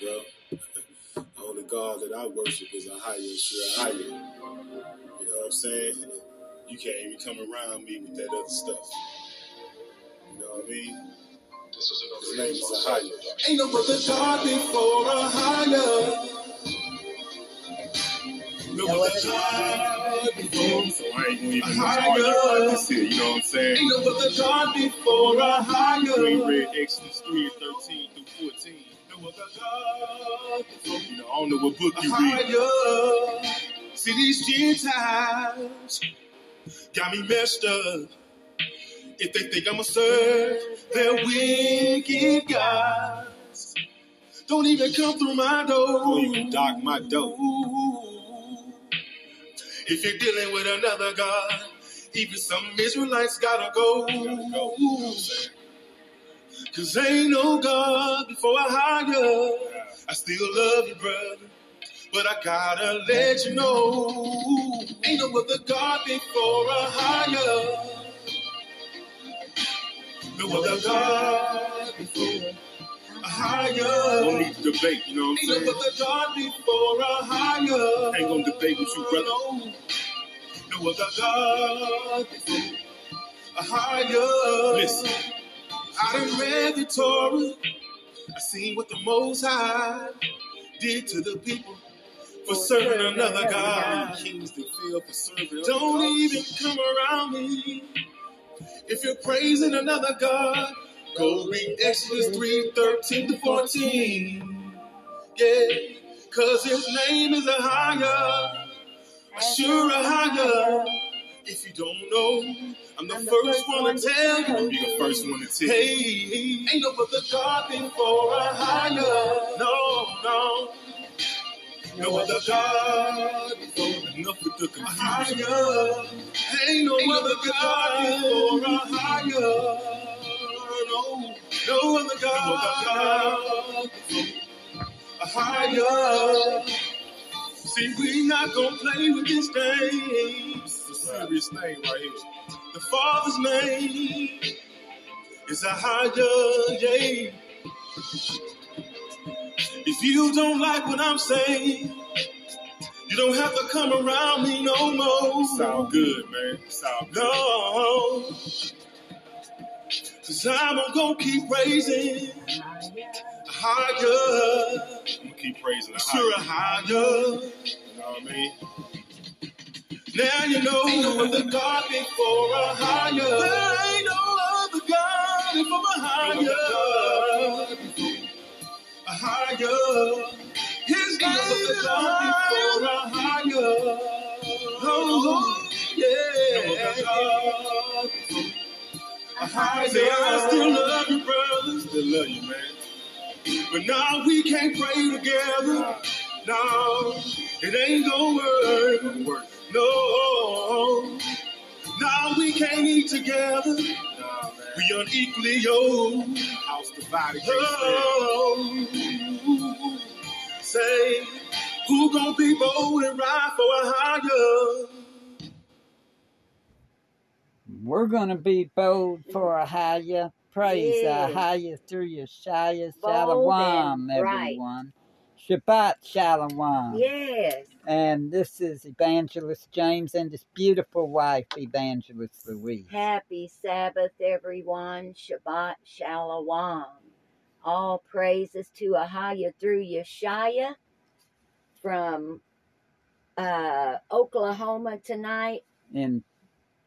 bro. The only God that I worship is a higher, sure higher. You know what I'm saying? You can't even come around me with that other stuff. You know what I mean? His name is Ahaya. Ain't no other God before Ahaya. No other God before So I ain't gonna even argue about this here, you know what I'm saying? Ain't no other God before a We higher. read Exodus 3 and 13 I don't know what book you read. See these Gentiles got me messed up. If they think I'ma serve their wicked gods, don't even come through my door. Don't even knock my door. If you're dealing with another God, even some Israelites gotta go. Cause ain't no God before Ahaya. I still love you, brother. But I gotta let you know, ain't no other God before Ahaya. No other God before Ahaya. Don't need to debate, you know what I'm saying? Ain't no other God before Ahaya. Ain't gonna debate with you, brother. No, other God before Ahaya. Listen. I done read the Torah. I seen what the Most High did to the people for serving another God. Kings Don't even come around me. If you're praising another God, go read Exodus 3 13 to 14. Yeah, cause his name is a higher, a sure higher. If you don't know, I'm the first one to tell you. Be the first one to tell you. Hey, ain't no other God before Ahaya. No, no. No other God before Enough with the a confusion. higher. Ain't no other God before Ahaya. No, no other God before Ahaya. See, we not gonna play with this thing. A serious thing right here. The Father's name is Ahaya. If you don't like what I'm saying, you don't have to come around me no more. Sound good, man. Sound good. No. Cause I'm gonna keep raising higher. I'm gonna keep praising the Sure, high. higher. You know what I mean? Now you know ain't no other God before Ahaya. There ain't no other God before a higher. A higher. His name is Ahaya. a higher. Oh, oh yeah. A higher. Say, I still love you, brothers. Still love you, man. But now we can't pray together. No, it ain't gonna work. Don't work. No. Now we can't eat together. Nah, man. We unequally yoked. House divided. can't. Oh. Say, who gonna be bold and ride for Ahaya? We're going to be bold for Ahaya. Praise Yes. a higher through Yashaya Bold Shalom, and right. everyone. Shabbat Shalom. Yes. And this is Evangelist James and his beautiful wife, Evangelist Louise. Happy Sabbath, everyone. Shabbat Shalom. All praises to Ahaya through Yeshaya from uh, Oklahoma tonight. In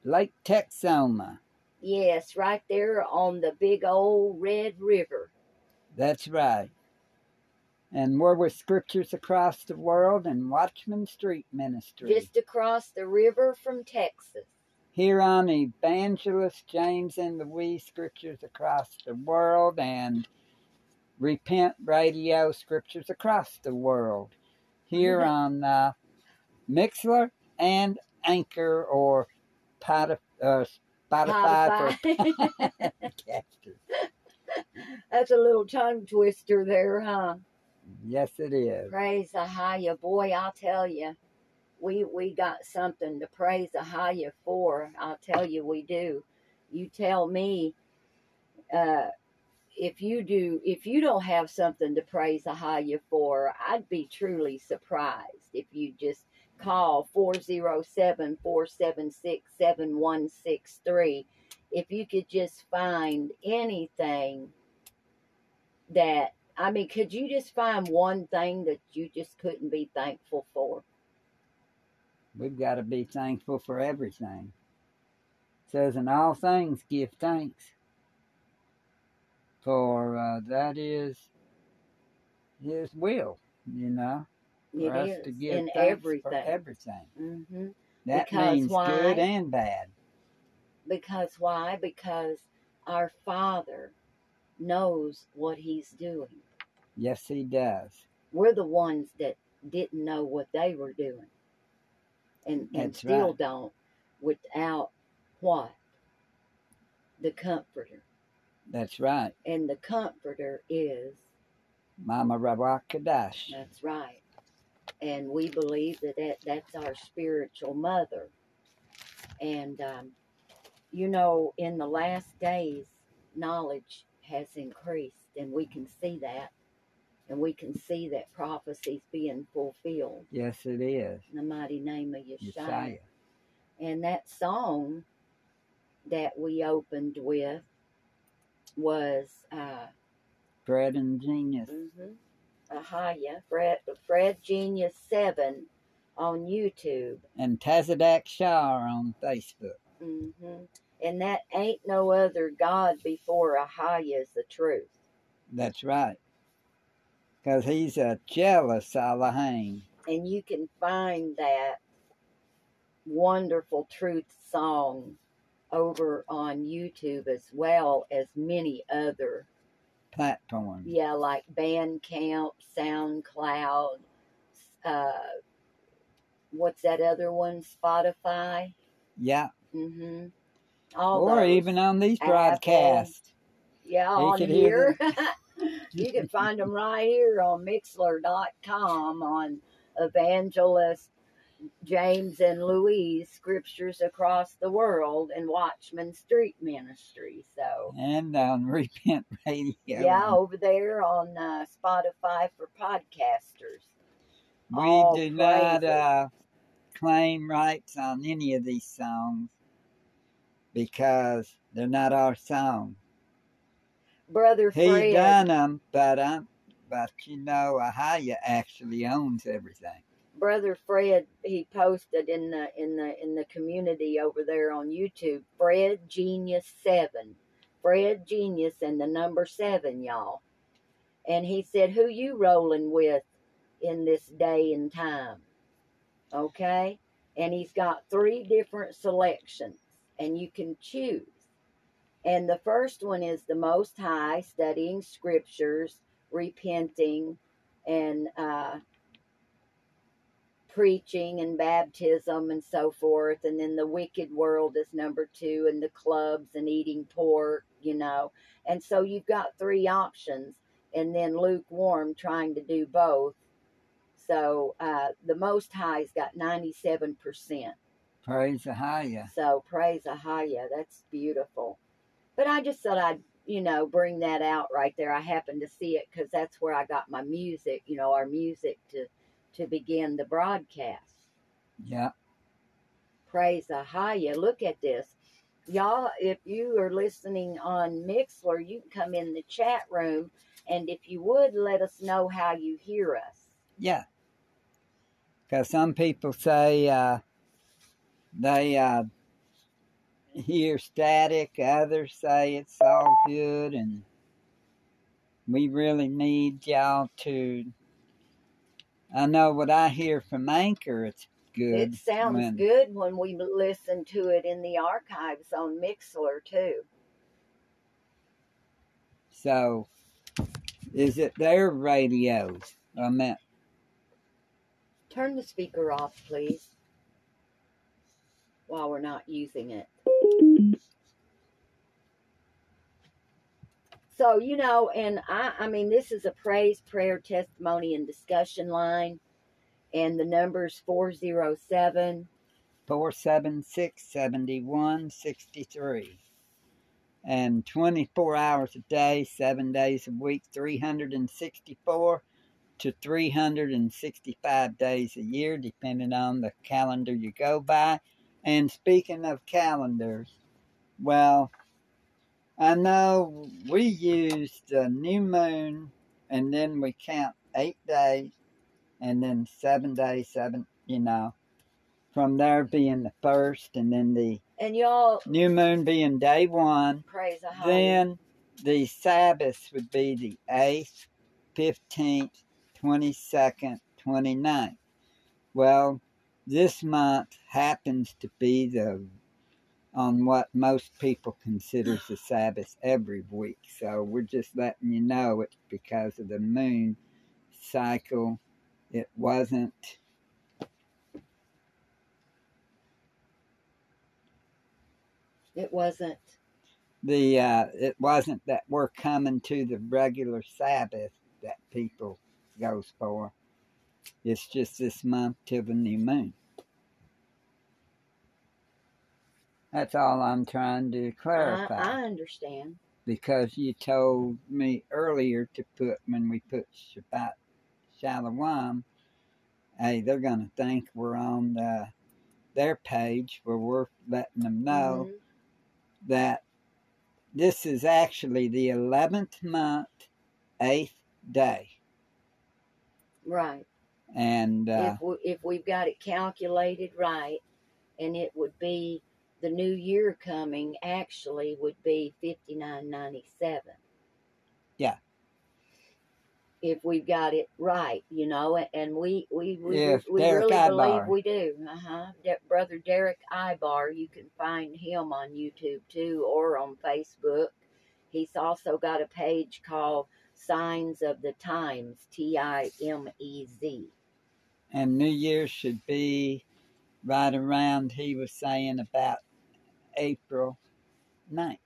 Lake Texoma. Yes, right there on the big old Red River. That's right. And we're with Scriptures Across the World and Watchman Street Ministry. Just across the river from Texas. here on Evangelist James and Louise Scriptures Across the World and Repent Radio Scriptures Across the World. Here Mhm. on uh, Mixlr and Anchor or Pot- uh, Spotify for Spotify. podcasters. That's a little tongue twister there, huh? Yes, it is. Praise Ahaya. Boy, I'll tell you, we we got something to praise Ahaya for. I'll tell you, we do. You tell me, uh, if you do if you don't have something to praise Ahaya for, I'd be truly surprised if you just call 407-476-7163 if you could just find anything that I mean, could you just find one thing that you just couldn't be thankful for? We've got to be thankful for everything. It says, in all things, give thanks. For uh, that is His will, you know, It for us is to give in thanks everything. for everything. hmm That Because means why? good and bad. Because why? Because our Father knows what He's doing. Yes, He does. We're the ones that didn't know what they were doing, and and That's still right. don't without what the Comforter, That's right. and the Comforter is Mama Ruach Kadash. That's right. And we believe that, that that's our spiritual mother. And, um, you know, in the last days, knowledge has increased, and we can see that. And we can see that prophecies being fulfilled Yes, it is. in the mighty name of Yeshua. Yeshua. And that song that we opened with was uh, Fred and Genius. Mm-hmm. Ahaya, Fred, Fred Genius 7 on YouTube. And Tazadak Shah on Facebook. hmm And that ain't no other God before Ahaya is the truth. That's right. Because he's a jealous Elohim. And you can find that wonderful truth song over on YouTube as well as many other, platforms. yeah, like Bandcamp, SoundCloud, uh, what's that other one? Spotify. Yeah. Mm-hmm. All or those. even on these broadcasts. yeah, you on here. you can find them right here on Mixlr.com on Evangelist James and Louise Scriptures Across the World and Watchman Street Ministry. So And on Repent Radio. yeah, over there on uh, Spotify for podcasters. we all do not uh, claim rights on any of these songs because they're not our song. Brother Fred. He done them, but um, but you know, Ahaya actually owns everything. brother Fred he posted in the in the in the community over there on YouTube Fred Genius 7 Fred Genius and the number 7 y'all. And he said who you rolling with in this day and time? Okay? And he's got three different selections and you can choose and the first one is the most high studying scriptures repenting and uh preaching and baptism and so forth and then the wicked world is number two and the clubs and eating pork you know and so you've got three options and then lukewarm trying to do both so uh, the most high's got 97% Praise Ahaya. so praise Ahaya. That's beautiful. But I just thought I'd, you know, bring that out right there. I happened to see it because that's where I got my music, you know, our music to to begin the broadcast. Yeah. Praise the Ahaya. Look at this. Y'all, if you are listening on Mixlr, you can come in the chat room and if you would let us know how you hear us. Yeah. Because some people say uh, they uh, hear static, others say it's all good, and we really need y'all to. I know what I hear from Anchor, it's good. It sounds when- good when we listen to it in the archives on Mixlr too. So, is it their radios? I meant, Turn the speaker off, please, while we're not using it. So, you know, and I, I mean, this is a praise, prayer, testimony, and discussion line. And the number's 407 476 7163. and 24 hours a day, seven days a week, 364 to 365 days a year, depending on the calendar you go by. And speaking of calendars, well, I know we use the new moon and then we count eight days and then seven days, seven, you know, from there being the first and then the And y'all new moon being day one. praise the high. Then the Sabbath would be the 8th, 15th, 22nd, 29th. Well, this month happens to be the on what most people considers the Sabbath every week. So we're just letting you know it's because of the moon cycle. It wasn't it wasn't the uh, it wasn't that we're coming to the regular Sabbath that people goes for. It's just this month new moon. That's all I'm trying to clarify. I understand. because you told me earlier to put when we put Shabbat Shalom, hey, they're gonna think we're on the, their page where we're letting them know Mhm. that this is actually the eleventh month, eighth day, Right. And uh, if we, if we've got it calculated right, and it would be the new year coming actually would be fifty nine ninety seven. Yeah. If we've got it right, you know, and we we we, we Derek really believe we do. Uh huh. De- Brother Derek Ibar, you can find him on YouTube too, or on Facebook. He's also got a page called Signs of the Times, T I M E Z. and New Year should be right around. He was saying about April 9th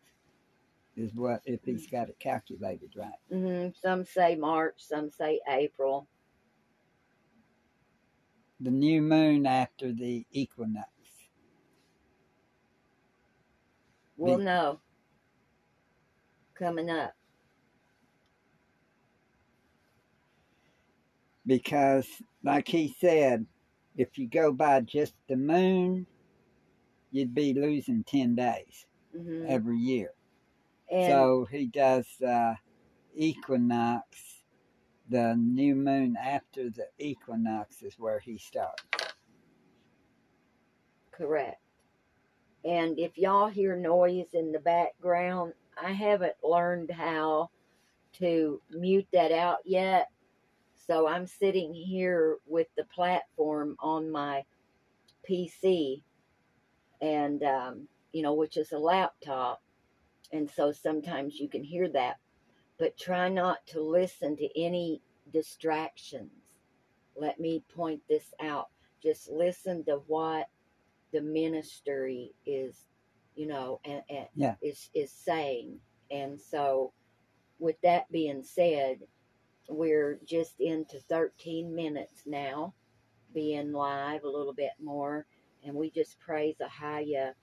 is what if he's got it calculated right. hmm Some say March, some say April. The new moon after the equinox. We'll Be- know. Coming up. Because like he said if you go by just the moon you'd be losing 10 days hmm every year And so he does uh, equinox the new moon after the equinox is where he starts correct. And if y'all hear noise in the background, I haven't learned how to mute that out yet. So I'm sitting here with the platform on my PC, and um, you know, which is a laptop, and so sometimes you can hear that. But try not to listen to any distractions. Let me point this out. Just listen to what the ministry is, you know, and, and Yeah. is is saying. And so, with that being said, we're just into 13 minutes now, being live a little bit more, and we just praise Ahaya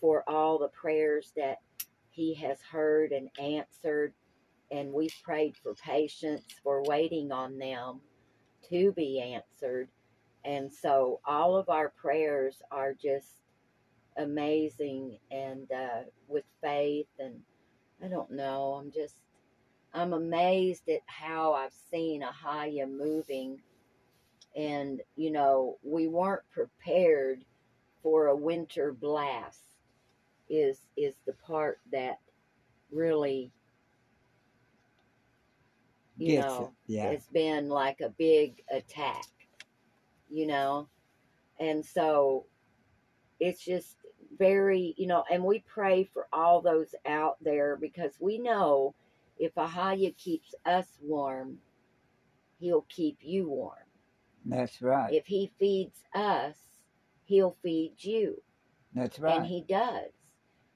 for all the prayers that he has heard and answered, and we've prayed for patience for waiting on them to be answered. And so all of our prayers are just amazing and uh, with faith. And I don't know, I'm just, I'm amazed at how I've seen Ahaya moving. And, you know, we weren't prepared for a winter blast is is the part that really you Gets know it. Yeah. it's been like a big attack, you know? And so it's just very, you know, and we pray for all those out there because we know if Ahaya keeps us warm, he'll keep you warm. That's right. If he feeds us, he'll feed you. That's right. And he does.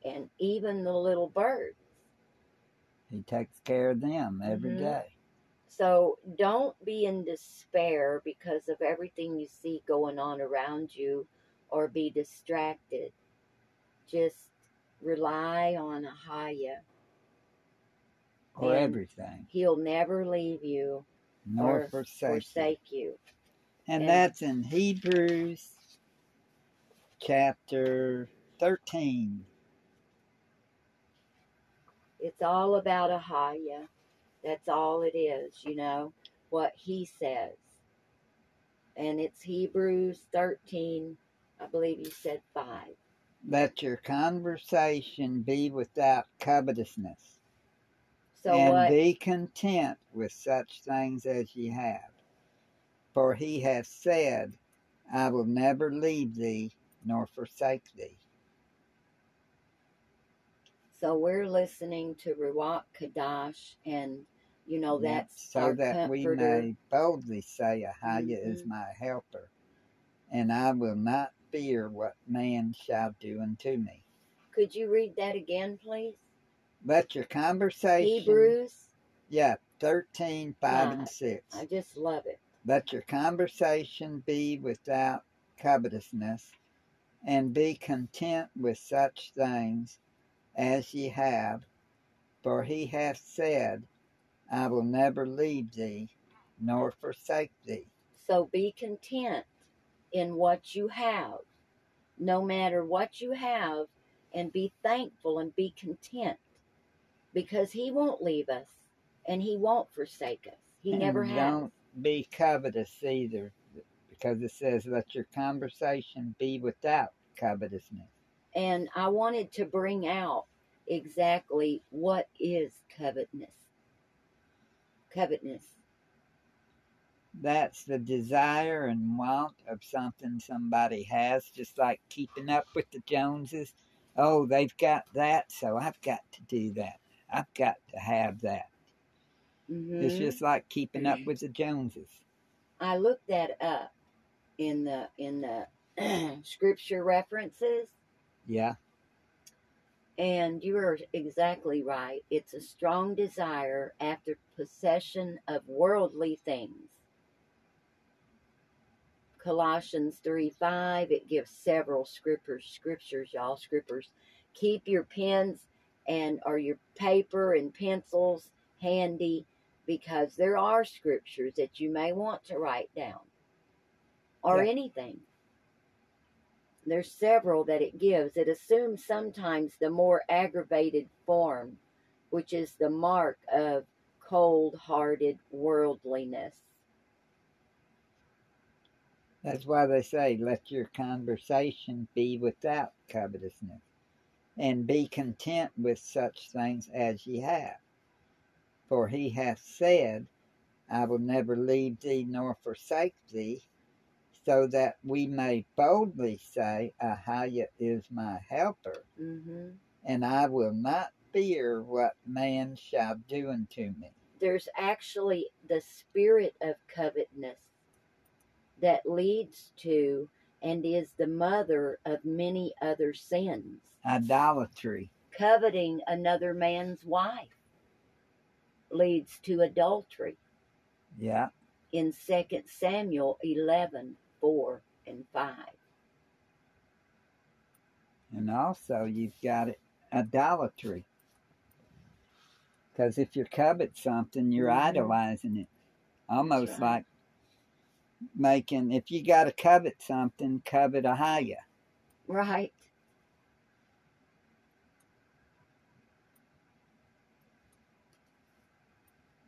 And even the little birds. he takes care of them every Mhm. day. So don't be in despair because of everything you see going on around you or be distracted. Just rely on Ahaya. For And everything, He'll never leave you nor or forsake. you. forsake you. And And- that's in Hebrews chapter 13. It's all about Ahaya. That's all it is, you know, what he says. And it's Hebrews 13, I believe you said 5. Let your conversation be without covetousness, So and what? be content with such things as ye have. For he hath said, I will never leave thee nor forsake thee. So we're listening to Ruach Kadash, and you know that's so our that we may boldly say, Ahaya is Mhm. my helper, and I will not fear what man shall do unto me. Could you read that again, please? Let your conversation, Hebrews. yeah, 13, 5 and 6. I just love it. Let your conversation be without covetousness, and be content with such things as ye have. For he hath said, I will never leave thee nor forsake thee. So be content in what you have, no matter what you have, and be thankful and be content because He won't leave us and He won't forsake us. He And never has. Don't be covetous either, because it says, Let your conversation be without covetousness. And I wanted to bring out exactly what is covetousness. Covetousness. That's the desire and want of something somebody has, just like keeping up with the Joneses. Oh, they've got that, so I've got to do that. I've got to have that. hmm It's just like keeping up with the Joneses. I looked that up in the in the scripture references Yeah, And you are exactly right. It's a strong desire after possession of worldly things. Colossians 3 5, it gives several scriptures, scriptures, y'all, scriptures. Keep your pens and are your paper and pencils handy because there are scriptures that you may want to write down or Yeah. anything there's several that it gives. It assumes sometimes the more aggravated form, which is the mark of cold hearted worldliness. that's why they say, Let your conversation be without covetousness, and be content with such things as ye have. For he hath said, I will never leave thee nor forsake thee, so that we may boldly say, Ahaya is my helper, hmm and I will not fear what man shall do unto me. There's actually the spirit of covetousness that leads to and is the mother of many other sins. Idolatry. Coveting another man's wife leads to adultery. Yeah. in 2 Samuel 11 4 and 5. And also, you've got it, idolatry. Because if you covet something, you're Mhm. idolizing it. Almost right. like making, if you got to covet something, covet a higher. Right?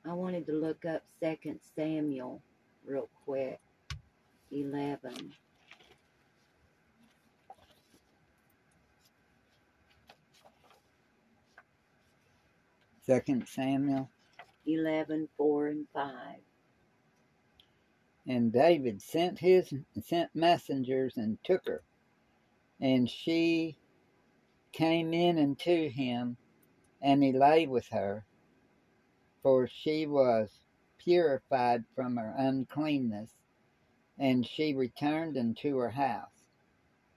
I wanted to look up 2 Samuel real quick. 11. Second Samuel. 11 4 and 5. And David sent his sent messengers and took her. And she came in unto him, and he lay with her, for she was purified from her uncleanness, and she returned unto her house.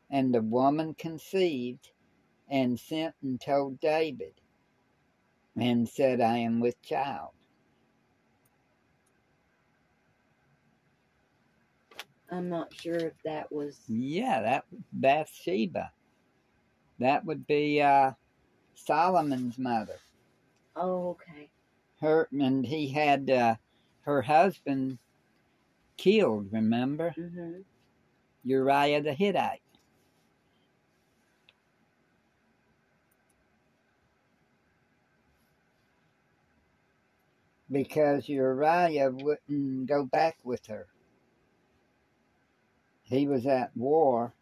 And the woman conceived, and sent and told David, and said, I am with child. I'm not sure if that was. Yeah, that Bathsheba. That would be uh, Solomon's mother. Oh, okay. Her and he had uh, her husband killed. Remember hmm Uriah the Hittite. Because Uriah wouldn't go back with her. He was at war.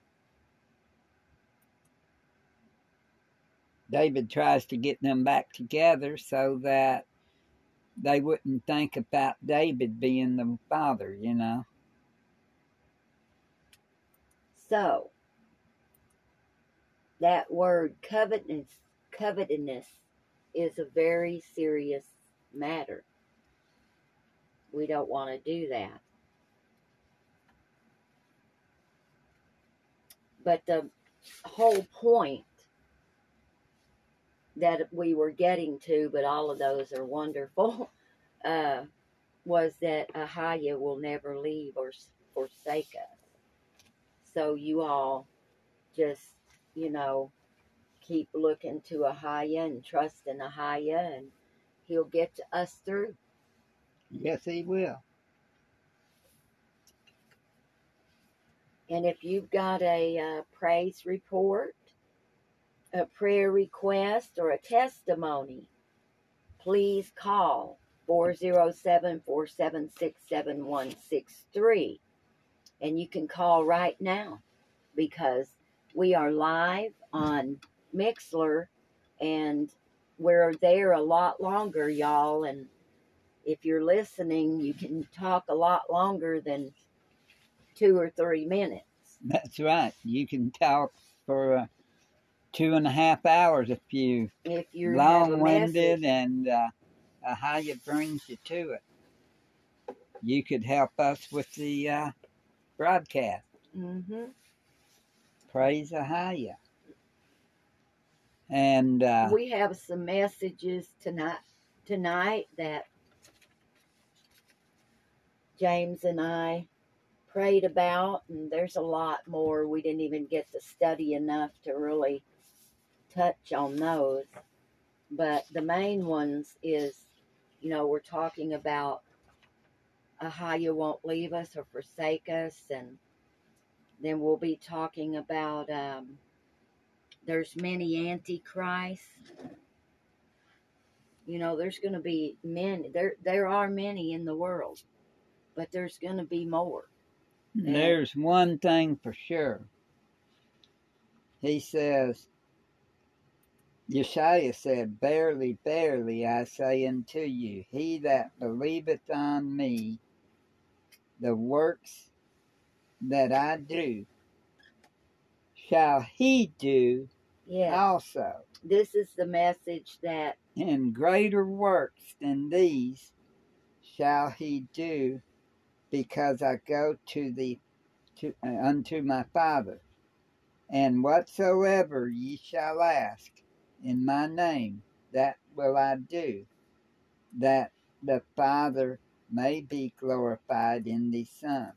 David tries to get them back together so that they wouldn't think about David being the father, you know. So, that word covetousness, covetousness is a very serious matter. We don't want to do that. But the whole point that we were getting to, but all of those are wonderful, uh, was that Ahaya will never leave or forsake us. So you all just, you know, keep looking to Ahaya and trust in Ahaya, and he'll get us through. Yes, he will. And if you've got a uh, praise report, a prayer request, or a testimony, please call 407 476 7163. And you can call right now because we are live on Mixlr and we're there a lot longer, y'all. And if you're listening, you can talk a lot longer than two or three minutes. That's right. You can talk for uh, two and a half hours if you If you have a long-winded and uh, uh, how it brings you to it. You could help us with the uh, broadcast. hmm Praise Ahaya. And uh, we have some messages tonight tonight that James and I prayed about, and there's a lot more. We didn't even get to study enough to really touch on those. But the main ones is, you know, we're talking about Ahaya won't leave us or forsake us, and then we'll be talking about um, there's many antichrists. You know, there's going to be many. There, there are many in the world, but there's going to be more. Mm-hmm. there's one thing for sure. He says, Yeshua said, Barely, verily, I say unto you, he that believeth on me, the works that I do, shall he do Yeah, also. this is the message that And greater works than these shall he do, because I go to the to uh, unto my Father. And whatsoever ye shall ask in my name, that will I do, that the Father may be glorified in the Son.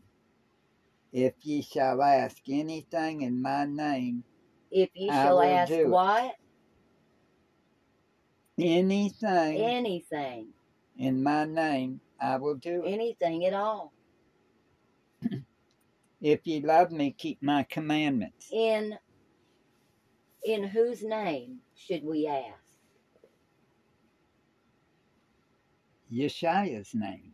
If ye shall ask anything in my name, if you I shall ask what anything anything, in my name, I will do it. anything at all If ye love me, keep my commandments. in in whose name should we ask? Yeshua's name.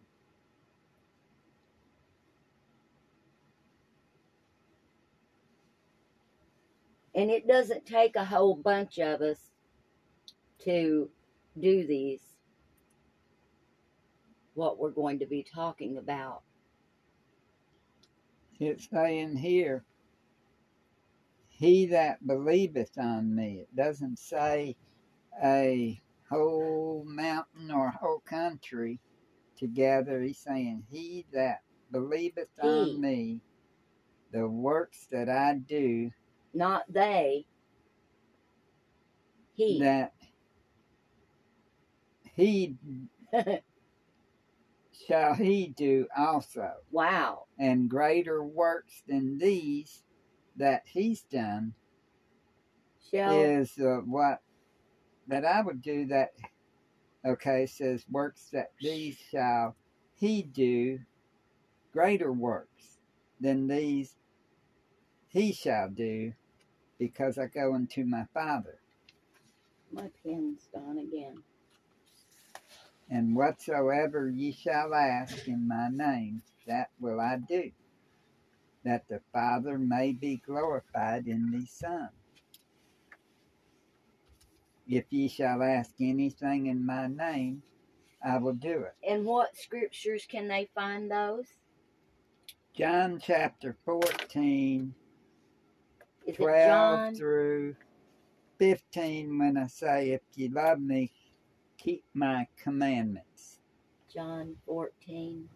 And it doesn't take a whole bunch of us to do these, what we're going to be talking about. It's saying here, he that believeth on me. It doesn't say a whole mountain or whole country together. He's saying, he that believeth He. on me, the works that I do, Not they, he. that he shall he do also. wow. and greater works than these that he's done Shall is uh, what that I would do that. Okay, says works that these shall he do, greater works than these he shall do, because I go unto my Father. My pen's gone again. And whatsoever ye shall ask in my name, that will I do, that the Father may be glorified in the Son. If ye shall ask anything in my name, I will do it. And what scriptures can they find those? John chapter 14, Is 12 John? through 15, when I say, If ye love me, keep my commandments. John 14.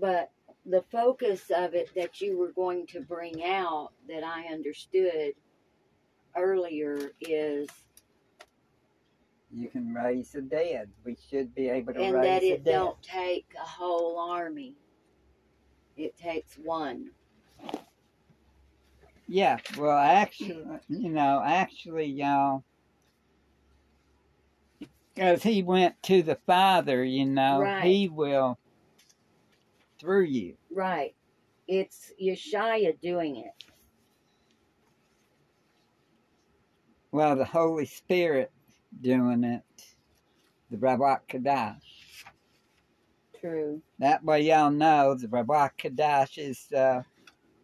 But the focus of it that you were going to bring out that I understood earlier is You can raise the dead. We should be able to and raise that it don't take a whole army. It takes one. Yeah, well, actually, you know, actually, y'all, because he went to the Father, you know, Right. he will through you. Right. It's Yashaya doing it. Well, the Holy Spirit doing it, the Ruach Kadash. True. That way, y'all know the Ruach Kadash is uh,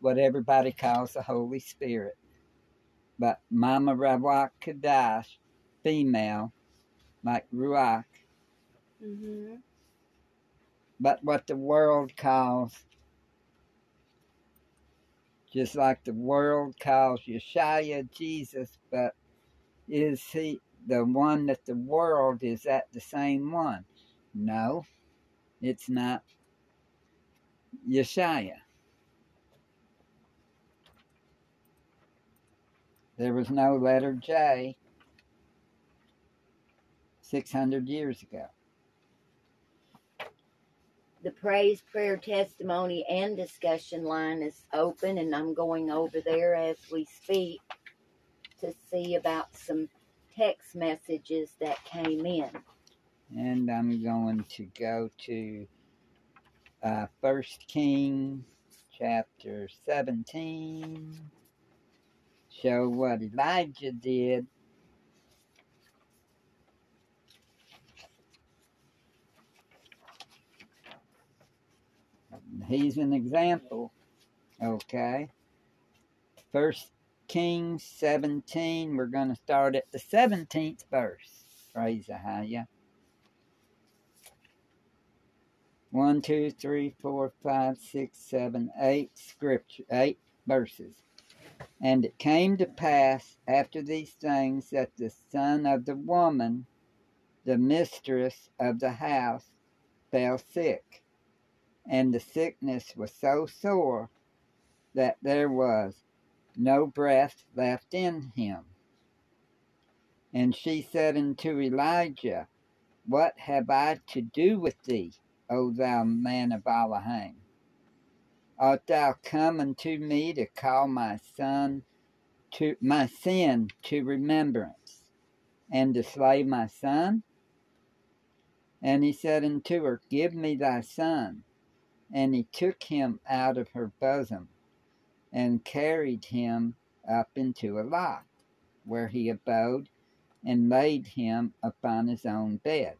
what everybody calls the Holy Spirit. But Mama Ruach Kadash, female, like Ruach, Mm-hmm. but what the world calls, just like the world calls Yeshua Jesus, but is he the one that the world is that the same one? No, it's not Yeshua. There was no letter J 600 years ago. The praise, prayer, testimony, and discussion line is open, and I'm going over there as we speak to see about some text messages that came in. and I'm going to go to uh, First Kings chapter 17. Show what Elijah did. He's an example. Okay. First Kings 17. We're going to start at the 17th verse. Praise Ahaya. One, two, three, four, five, six, seven, eight scripture, eight verses. And it came to pass after these things that the son of the woman, the mistress of the house, fell sick. And the sickness was so sore that there was no breath left in him. And she said unto Elijah, What have I to do with thee? O thou man of Elohim? Art thou come unto me to call my son to my sin to remembrance, and to slay my son? And he said unto her, Give me thy son. And he took him out of her bosom, and carried him up into a loft, where he abode, and laid him upon his own bed.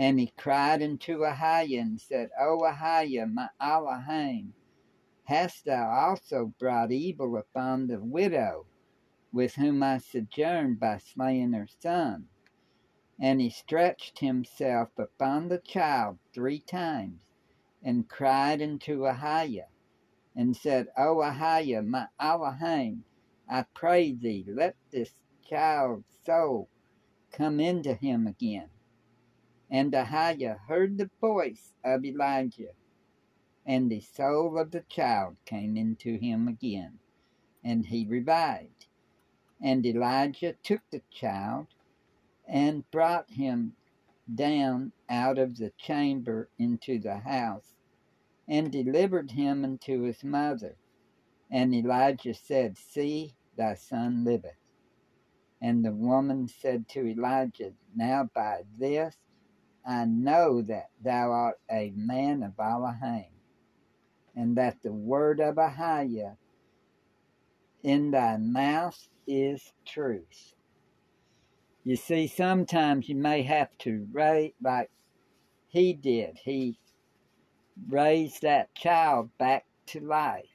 And he cried unto Ahaya and said, O Ahaya, my Elohim, hast thou also brought evil upon the widow with whom I sojourned by slaying her son? And he stretched himself upon the child three times, and cried unto Ahaya, and said, O Ahaya, my Elohim, I pray thee, let this child's soul come into him again. And Ahaya heard the voice of Elijah, and the soul of the child came into him again, and he revived. And Elijah took the child and brought him down out of the chamber into the house, and delivered him unto his mother. And Elijah said, See, thy son liveth. And the woman said to Elijah, Now by this I know that thou art a man of Elohim, and that the word of Ahaya in thy mouth is truth. You see, sometimes you may have to raise, like he did. He raised that child back to life,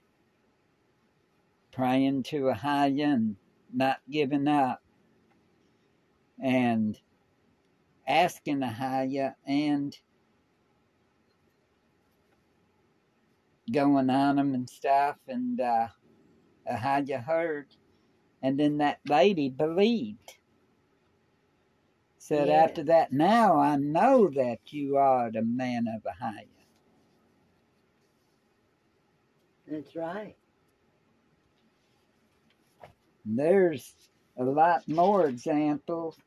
praying to Ahaya and not giving up, and asking Ahaya and going on him and stuff. And uh, Ahaya heard, and then that lady believed. Said after that, now I know that you are the man of Ahaya. That's right. There's a lot more examples.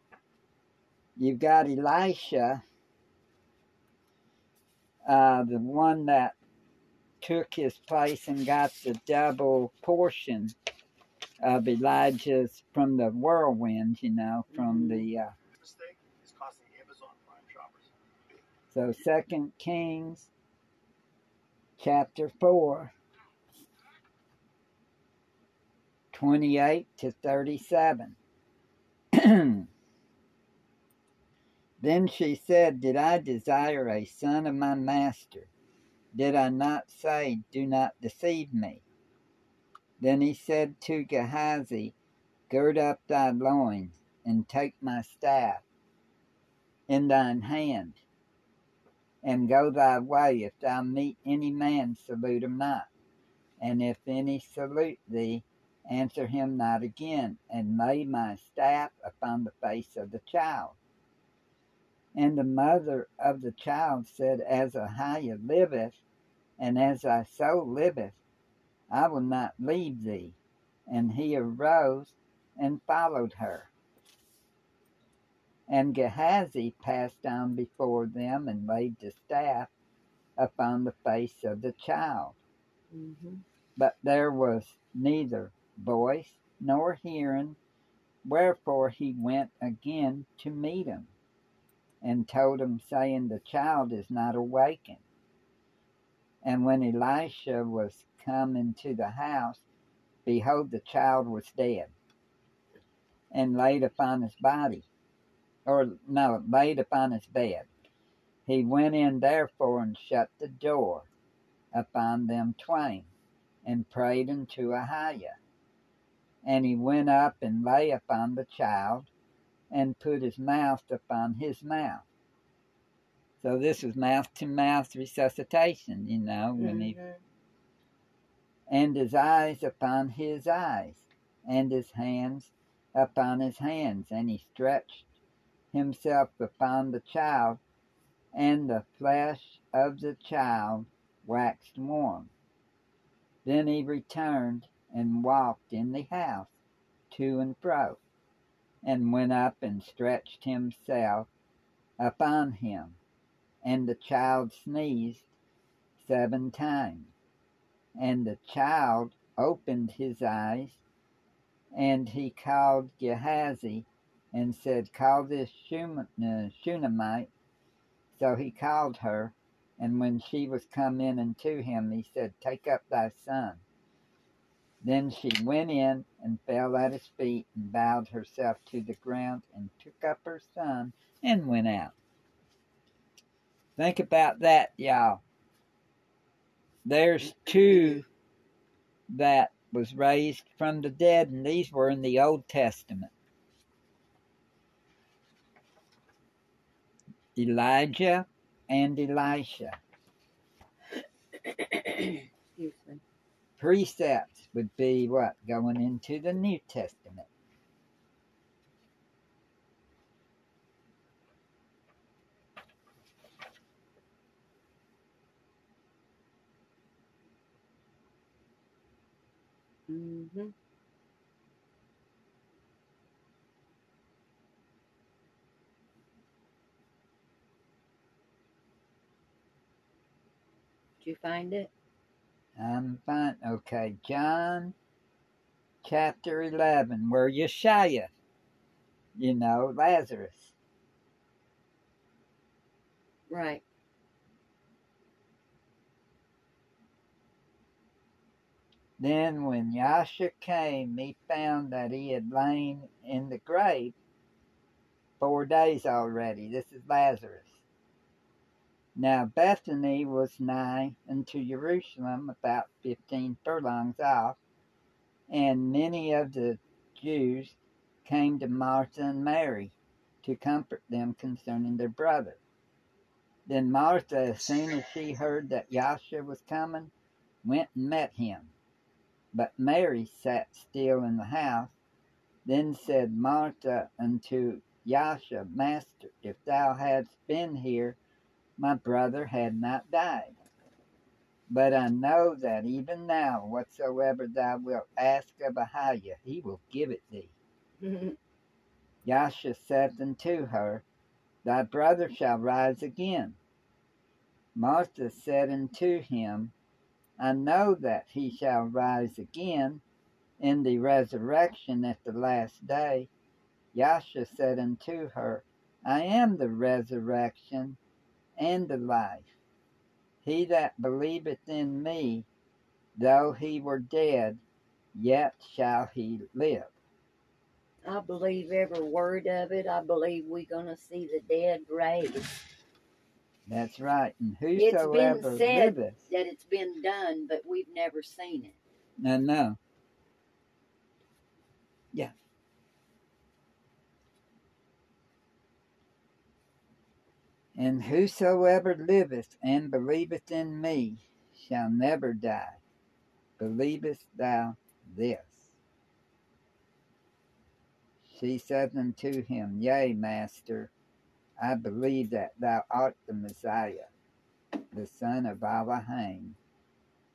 You've got Elisha, uh, the one that took his place and got the double portion of Elijah's from the whirlwind, you know, from Mhm. the. Uh, mistake is costing Amazon Prime shoppers. so, Second Kings, chapter four, 28 to 37. then she said, Did I desire a son of my master? Did I not say, Do not deceive me? Then he said to Gehazi, Gird up thy loins, and take my staff in thine hand, and go thy way. If thou meet any man, salute him not. And if any salute thee, answer him not again, and lay my staff upon the face of the child. And the mother of the child said, As Ahaya liveth, and as thy soul liveth, I will not leave thee. And he arose and followed her. And Gehazi passed on before them and laid the staff upon the face of the child. hmm But there was neither voice nor hearing, wherefore he went again to meet him, and told him, saying, The child is not awakened. And when Elisha was come into the house, behold, the child was dead, and laid upon his body, or no, laid upon his bed. He went in therefore and shut the door upon them twain, and prayed unto Ahaya. And he went up and lay upon the child, and put his mouth upon his mouth. So this was mouth to mouth resuscitation, you know, when he Mhm. and his eyes upon his eyes, and his hands upon his hands, and he stretched himself upon the child, and the flesh of the child waxed warm. Then he returned and walked in the house to and fro, and went up and stretched himself upon him, and the child sneezed seven times. And the child opened his eyes, and he called Gehazi and said, Call this uh, Shunammite. So he called her, and when she was come in unto him, he said, Take up thy son. Then she went in and fell at his feet and bowed herself to the ground and took up her son and went out. Think about that, y'all. There's two that was raised from the dead, and these were in the Old Testament. Elijah and Elisha. Excuse me. Precepts would be what? Going into the New Testament. Mm. Hmm Did you find it? I'm fine. Okay, John chapter 11, where Yeshua, you know, Lazarus. Right. Then when Yasha came, he found that he had lain in the grave four days already. This is Lazarus. Now Bethany was nigh unto Jerusalem, about fifteen furlongs off, and many of the Jews came to Martha and Mary to comfort them concerning their brother. Then Martha, as soon as she heard that Yasha was coming, went and met him. But Mary sat still in the house. Then said Martha unto Yasha, Master, if thou hadst been here, my brother had not died. But I know that even now, whatsoever thou wilt ask of Ahaya, he will give it thee. Yasha said unto her, Thy brother shall rise again. Martha said unto him, I know that he shall rise again in the resurrection at the last day. Yasha said unto her, I am the resurrection and the life. He that believeth in me, though he were dead, yet shall he live. I believe every word of it. I believe we're going to see the dead raised. That's right. And been said liveth. That it's been done, but we've never seen it. No, no. Yeah. And whosoever liveth and believeth in me shall never die. Believest thou this? She said unto him, Yea, Master, I believe that thou art the Messiah, the Son of Abraham,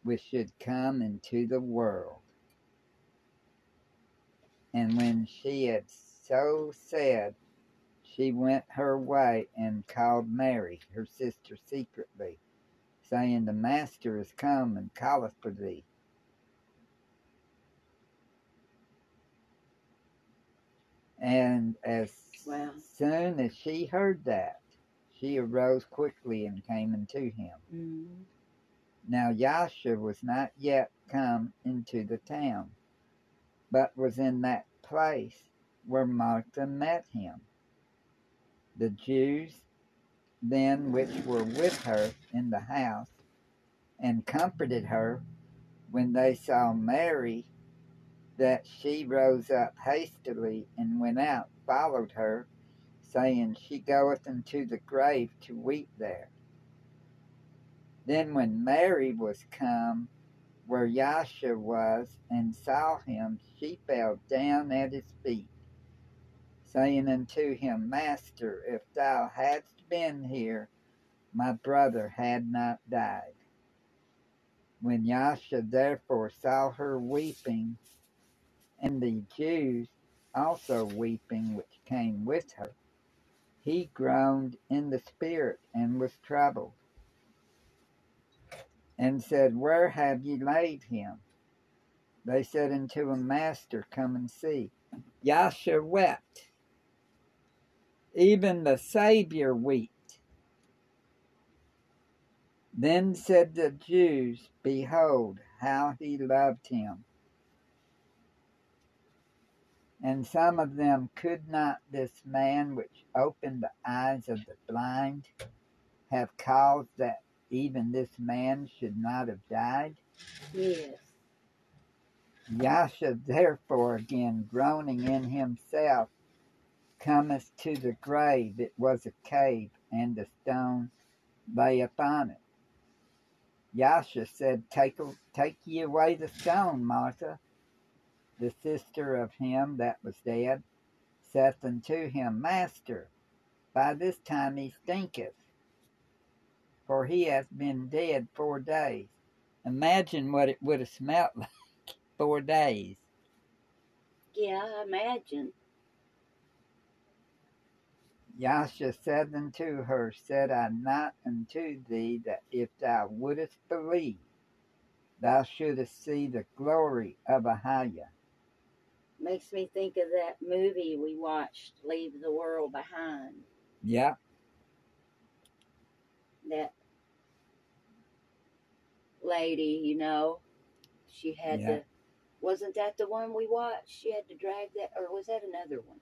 which should come into the world. And when she had so said, she went her way and called Mary, her sister, secretly, saying, The Master is come and calleth for thee. And as Wow. soon as she heard that, she arose quickly and came unto him. Mm. Now Yasha was not yet come into the town, but was in that place where Martha met him. The Jews then which were with her in the house and comforted her when they saw Mary that she rose up hastily and went out, followed her, saying, She goeth into the grave to weep there. Then when Mary was come where Yasha was and saw him, she fell down at his feet, saying unto him, Master, if thou hadst been here, my brother had not died. When Yasha therefore saw her weeping, and the Jews also weeping which came with her, he groaned in the spirit and was troubled, and said, Where have ye laid him? They said unto him, Master, come and see. Yasha wept. Even the Savior wept. Then said the Jews, Behold, how he loved him. And some of them could not this man which opened the eyes of the blind have caused that even this man should not have died? Yes. Yasha therefore again groaning in himself cometh to the grave. It was a cave, and a stone lay upon it. Yasha said, Take, take ye away the stone, Martha. The sister of him that was dead saith unto him, Master, by this time he stinketh, for he hath been dead four days. Imagine what it would have smelt like four days. Yeah, I imagine. Yasha said unto her, Said I not unto thee that if thou wouldest believe, thou shouldest see the glory of Ahaya. Makes me think of that movie we watched, Leave the World Behind. Yep, That lady, you know, she had Yeah. to. Wasn't that the one we watched? She had to drag that, or was that another one?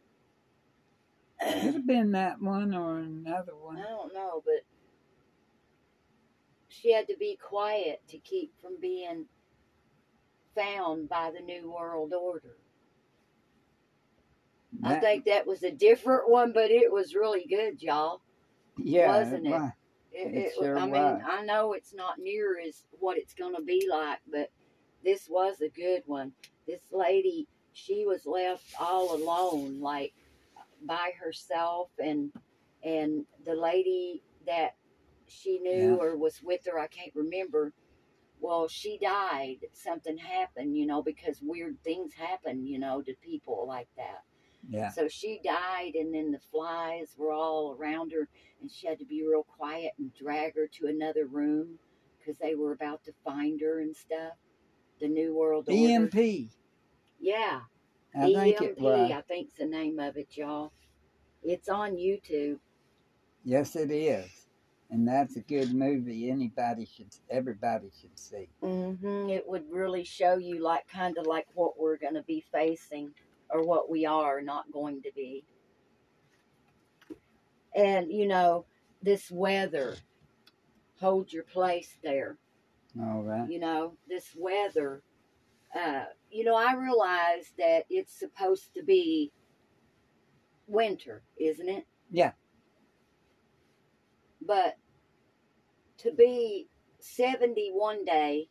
Could have been that one or another one. I don't know, but she had to be quiet to keep from being found by the New World Order. I think that was a different one, but it was really good, y'all. yeah, wasn't it? was. It, It it, sure I mean, was. I know it's not near as what it's going to be like, but this was a good one. This lady, she was left all alone, like by herself, and and the lady that she knew Yeah. or was with her, I can't remember. Well, she died. Something happened, you know, because weird things happen, you know, to people like that. Yeah, So she died, and then the flies were all around her, and she had to be real quiet and drag her to another room because they were about to find her and stuff. The New World Order. EMP. Yeah, I think EMP, it was. I think's the name of it, y'all. It's on YouTube. Yes, it is, and that's a good movie. Anybody should, everybody should see. Mm-hmm. It would really show you, like, kind of like what we're going to be facing or what we are not going to be. And, you know, this weather, hold your place there. All right. you know this weather uh you know i realize that it's supposed to be winter isn't it? Yeah. but to be 70 one day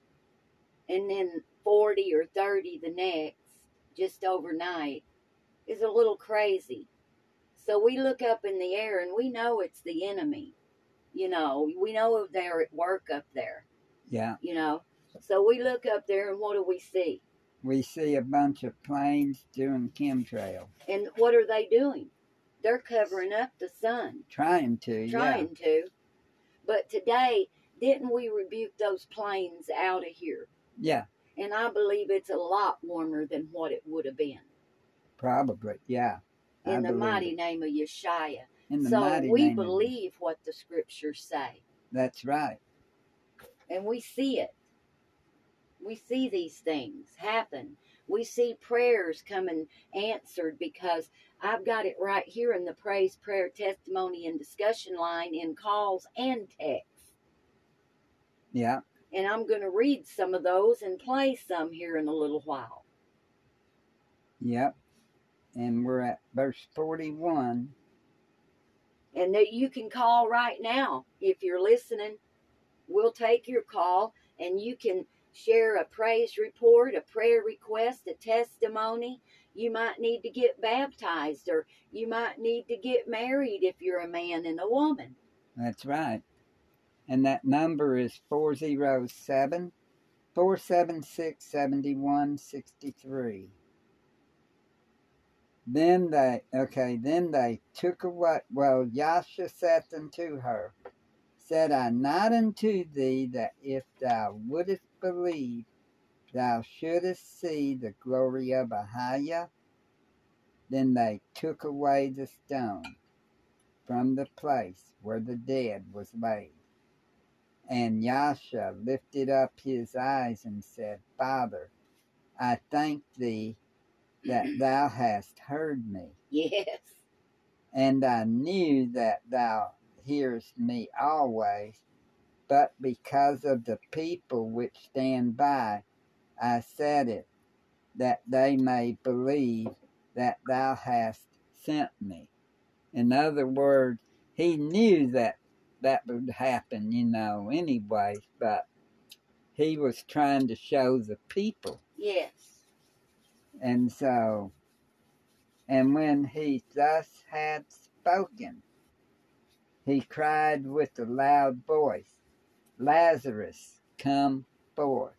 and then 40 or 30 the next just overnight is a little crazy. So we look up in the air and we know it's the enemy you know. We know they're at work up there. Yeah, you know. So we look up there and what do we see? we see a bunch of planes doing chemtrail, And what are they doing? They're covering up the sun, trying to. trying to. But today, didn't we rebuke those planes out of here? Yeah, yeah, And I believe it's a lot warmer than what it would have been. probably. Yeah. I In the mighty it. name of Yeshua. In the So mighty we name believe what the scriptures say. That's right. and we see it. We see these things happen. We see prayers coming answered because I've got it right here in the praise, prayer, testimony, and discussion line in calls and texts. Yeah. And I'm going to read some of those and play some here in a little while. Yep. And we're at verse 41. And that you can call right now if you're listening. We'll take your call and you can share a praise report, a prayer request, a testimony. You might need to get baptized or you might need to get married if you're a man and a woman. That's right. And that number is 407 476 7163. Then they, okay, then they took away, well, Yasha saith unto her, Said I not unto thee that if thou wouldest believe, thou shouldest see the glory of Ahaya? Then they took away the stone from the place where the dead was laid. And Yasha lifted up his eyes and said, Father, I thank thee that thou hast heard me, Yes. and I knew that thou hearest me always, but because of the people which stand by, I said it, that they may believe that thou hast sent me. In other words, he knew that that would happen, you know, anyway, but he was trying to show the people. Yes. And so, and when he thus had spoken, he cried with a loud voice, Lazarus, come forth.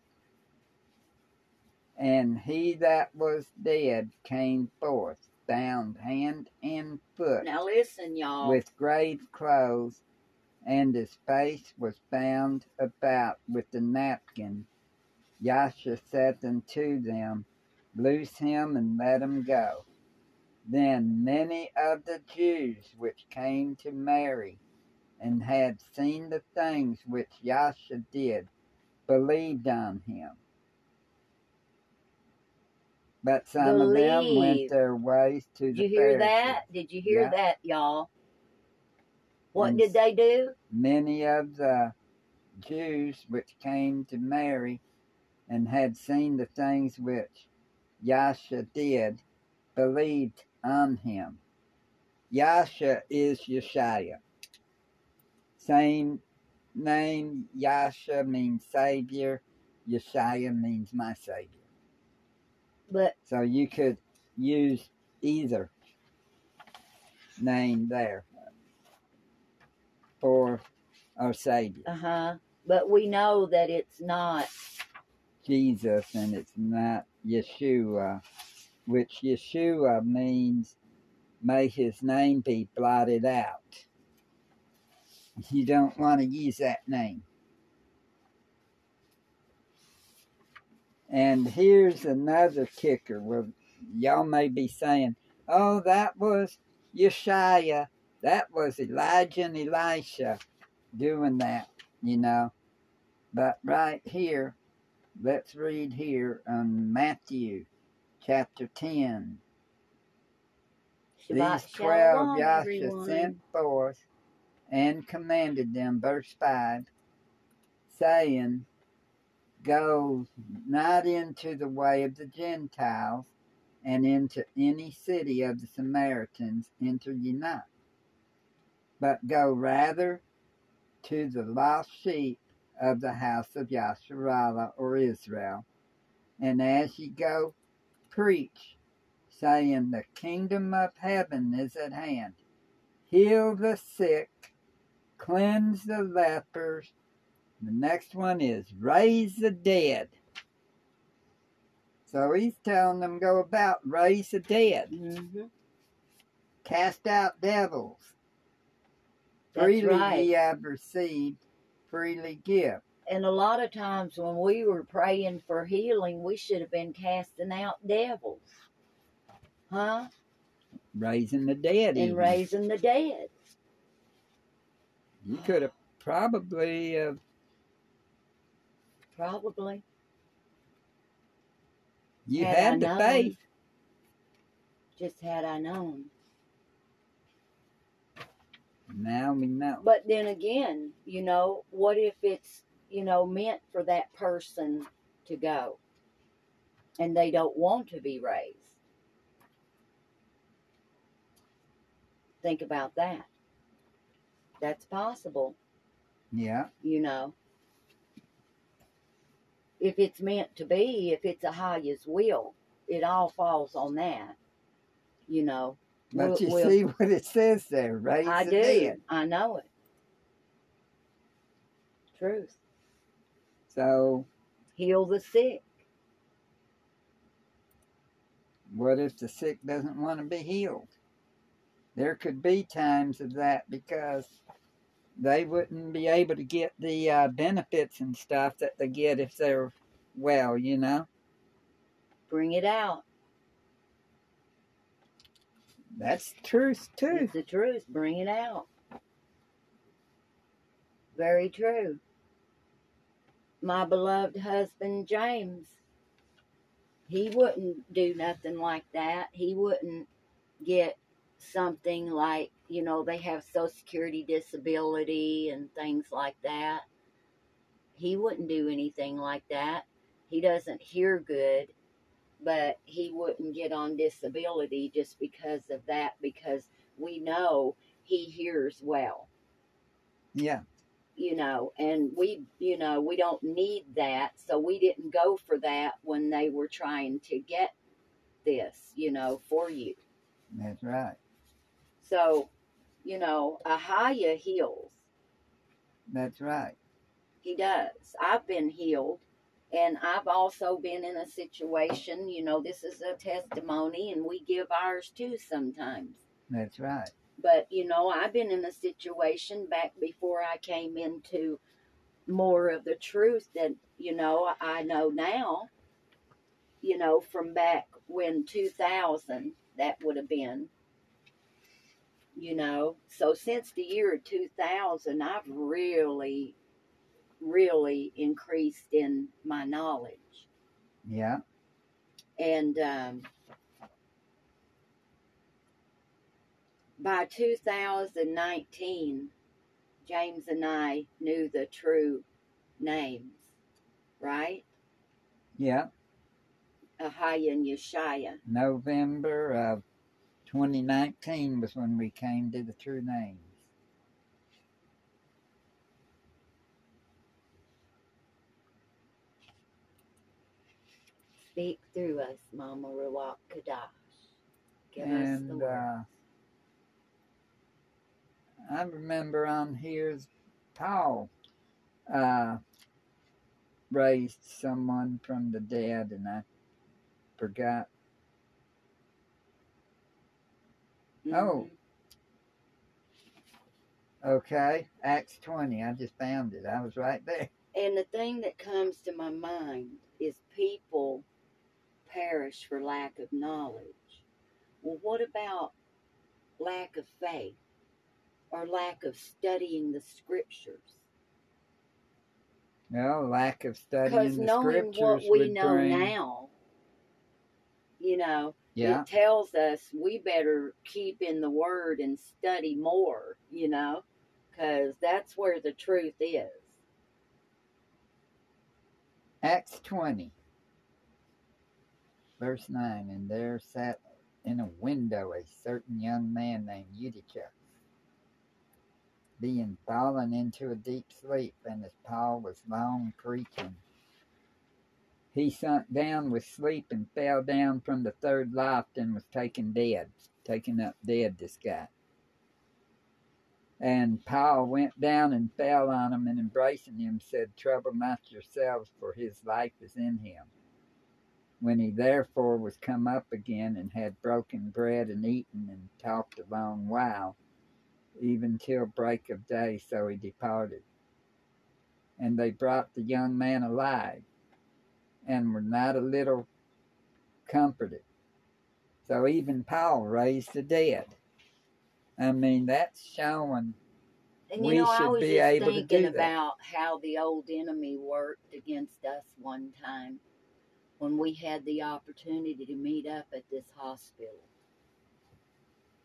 And he that was dead came forth, bound hand and foot Now listen, y'all. with grave clothes, and his face was bound about with a napkin, Yasha saith unto them, Loose him and let him go. Then many of the Jews which came to Mary and had seen the things which Yasha did believed on him. But some of them went their ways to Did the Did you hear Pharisees. that? Did you hear Yeah. that, y'all? What And did they do? many of the Jews which came to Mary and had seen the things which Yasha did believed on him. Yasha is Yeshua. Same name, Yasha means Savior, Yeshua means my Savior. But So you could use either name there for our Savior. uh huh. But we know that it's not. Jesus and it's not Yeshua, which Yeshua means may his name be blotted out. You don't want to use that name. And here's another kicker. where y'all may be saying, oh, that was Yeshua. That was Elijah and Elisha doing that, you know. But right here, let's read here on Matthew chapter 10. Shabbat These twelve shalom, Yasha sent forth and commanded them, verse 5, saying, Go not into the way of the Gentiles, and into any city of the Samaritans enter ye not, but go rather to the lost sheep of the house of Yasharahla or Israel. And as ye go, preach, saying, The kingdom of heaven is at hand. Heal the sick, cleanse the lepers. The next one is raise the dead. So he's telling them go about raise the dead, hmm cast out devils. That's freely right. ye have received, freely give. And a lot of times when we were praying for healing, we should have been casting out devils, huh? Raising the dead. And even. raising the dead. You could have probably uh, Probably. you Had had the known. faith. Just had I known. Now we know. But then again, you know, what if it's, you know, meant for that person to go and they don't want to be raised? Think about that. That's possible, Yeah, you know. If it's meant to be, if it's a highest will, it all falls on that, you know. but We'll- you we'll- see what it says there. right? I do. dead. I know it. Truth. So Heal the sick. what if the sick doesn't want to be healed? There could be times of that because they wouldn't be able to get the uh, benefits and stuff that they get if they're well, you know. Bring it out. That's truth too. It's the truth. Bring it out. Very true. My beloved husband, James, he wouldn't do nothing like that. He wouldn't get something like, you know, they have Social Security disability and things like that. He wouldn't do anything like that. He doesn't hear good, but he wouldn't get on disability just because of that, because we know he hears well Yeah, you know, and we, you know, we don't need that. So we didn't go for that when they were trying to get this, you know, for you. that's right. So, you know, Ahaya heals. That's right. He does. I've been healed. And I've also been in a situation, you know, this is a testimony, and we give ours too sometimes. That's right. But, you know, I've been in a situation back before I came into more of the truth that you know I know now. You know, from back when 2000, that would have been. You know, so since the year 2000, I've really, really increased in my knowledge. Yeah. And um, by 2019, James and I knew the true names, right? Yeah. Ahaya and Yashaya. November of 2019 was when we came to the true names. Speak through us, Mama Ruach Kadash. Give us the and word. uh, I remember on here's Paul uh, raised someone from the dead, and I forgot. Oh. Okay, Acts 20. I just found it. I was right there. And the thing that comes to my mind is people perish for lack of knowledge. Well, what about lack of faith or lack of studying the scriptures? Well, lack of studying Because the knowing scriptures what we know bring, now, you know, Yeah, it tells us we better keep in the word and study more, you know, because that's where the truth is. Acts 20, verse 9. And there sat in a window a certain young man named Eutychus, being fallen into a deep sleep, and as Paul was long preaching, he sunk down with sleep and fell down from the third loft and was taken dead, taken up dead, this guy. And Paul went down and fell on him and embracing him said, Trouble not yourselves, for his life is in him. When he therefore was come up again and had broken bread and eaten and talked a long while, even till break of day, so he departed. And they brought the young man alive, and were not a little comforted. So even Paul raised the dead. I mean, that's showing And you We know, I should was be just able to thinking about how the old enemy worked against us one time when we had the opportunity to meet up at this hospital.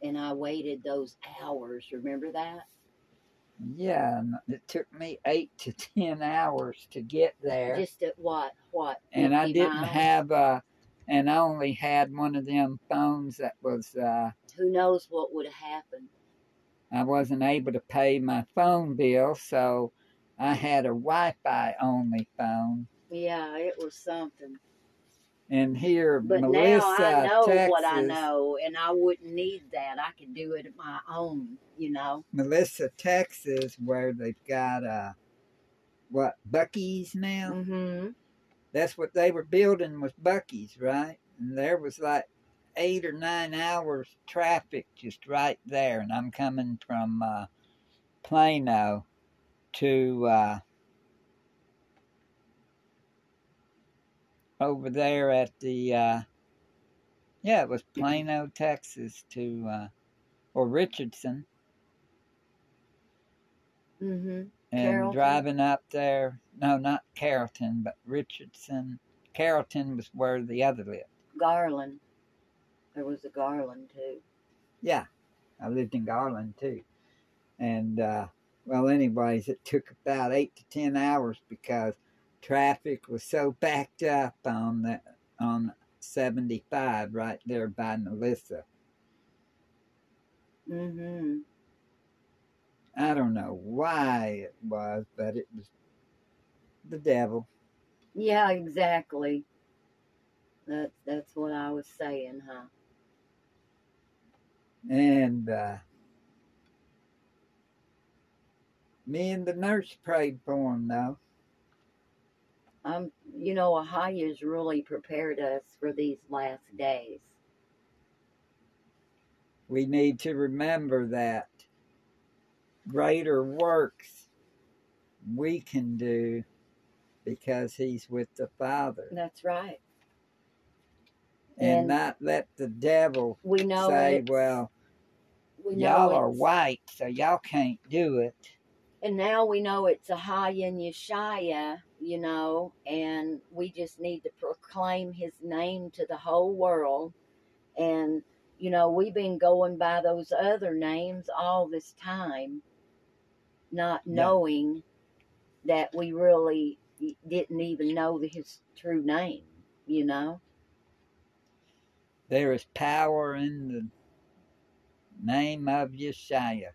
And I waited those hours. Remember that? Yeah, it took me eight to ten hours to get there, Just at what? What? and I didn't miles? have a, and I only had one of them phones that was uh Who knows what would have happened? I wasn't able to pay my phone bill, so I had a Wi-Fi only phone. Yeah, it was something. And here, But Melissa, now I know Texas, what I know, and I wouldn't need that. I could do it my own, you know. Melissa, Texas, where they've got uh what Buc-ee's now. Mm-hmm. that's what they were building was Buc-ee's, right? And there was like eight or nine hours traffic just right there, and I'm coming from uh, Plano to uh, over there at the uh, yeah, it was Plano, Texas to uh, or Richardson, Mm-hmm. and Carrollton? driving up there. No, not Carrollton, but Richardson. Carrollton was where the other lived. Garland. There was a Garland too. Yeah, I lived in Garland too. And, uh, well, anyways, it took about eight to ten hours because traffic was so backed up on the, on 75 right there by Melissa. Mm-hmm. I don't know why it was, but it was the devil. Yeah, exactly. That's that's what I was saying, huh? And uh, me and the nurse prayed for him, though. Um, you know, Ahaya's really prepared us for these last days. we need to remember that greater works we can do because he's with the Father. That's right. And, And- not let the devil We know say, well, we know y'all are white, so y'all can't do it. And now we know it's a and Yashaya, you know, and we just need to proclaim his name to the whole world. And, you know, we've been going by those other names all this time, not Yeah. knowing that we really didn't even know his true name, you know? There is power in the name of Yeshua.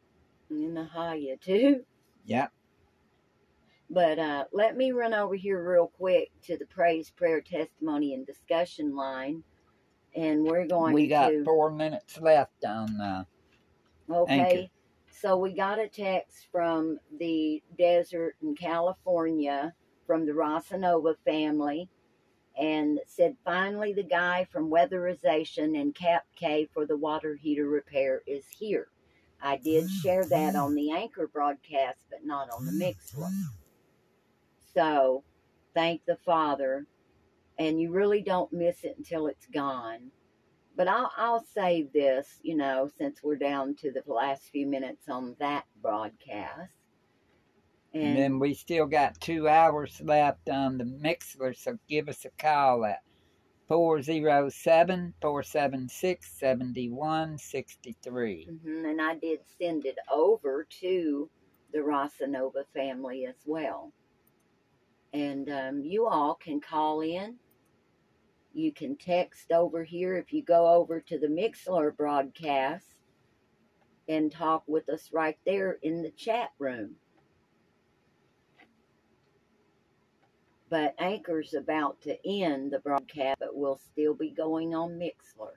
In the Haya, too. Yep. But uh, let me run over here real quick to the praise, prayer, testimony, and discussion line. And we're going We got to. four minutes left on uh, Okay. Anchor. So we got a text from the desert in California from the Rosanova family and said finally the guy from weatherization and cap K for the water heater repair is here. I did share that on the anchor broadcast, but not on the Mixlr. So thank the Father. And you really don't miss it until it's gone. But I'll, I'll save this, you know, since we're down to the last few minutes on that broadcast. And And, then we still got two hours left on the Mixlr, so give us a call at 407 476 7163. Mhm, and I did send it over to the Rosanova family as well. And um, you all can call in. You can text over here if you go over to the Mixlr broadcast and talk with us right there in the chat room. But Anchor's about to end the broadcast, but we'll still be going on Mixlr.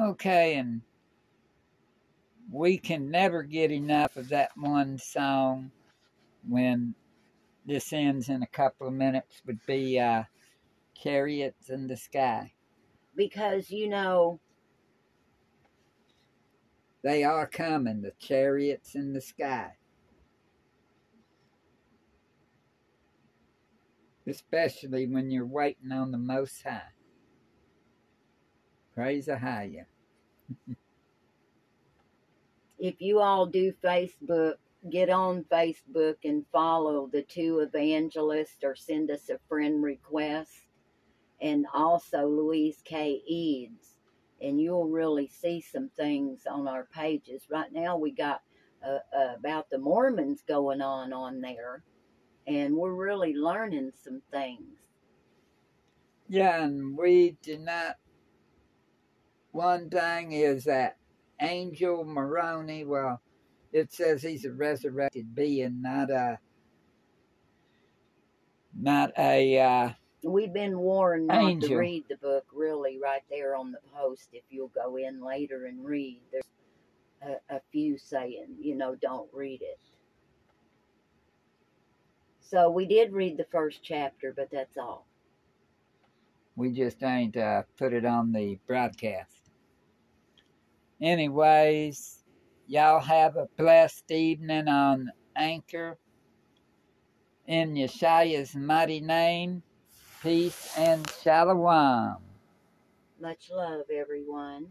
Okay, and we can never get enough of that one song when this ends in a couple of minutes would be uh, Chariots in the Sky. Because, you know, They are coming, the chariots in the sky. Especially when you're waiting on the Most High. Praise the High. if you all do Facebook, get on Facebook and follow the two evangelists or send us a friend request. And also Louise K. Eads. And you'll really see some things on our pages. Right now, we got uh, uh, about the Mormons going on on there. And we're really learning some things. Yeah, and we do not. One thing is that Angel Moroni, well, it says he's a resurrected being, not a. Not a. Uh, We've been warned not to read the book, really, right there on the post. If you'll go in later and read, there's a, a few saying, you know, don't read it. So we did read the first chapter, but that's all. We just ain't uh, put it on the broadcast. Anyways, y'all have a blessed evening on Anchor. In Yeshua's mighty name, peace and shalom. Much love, everyone.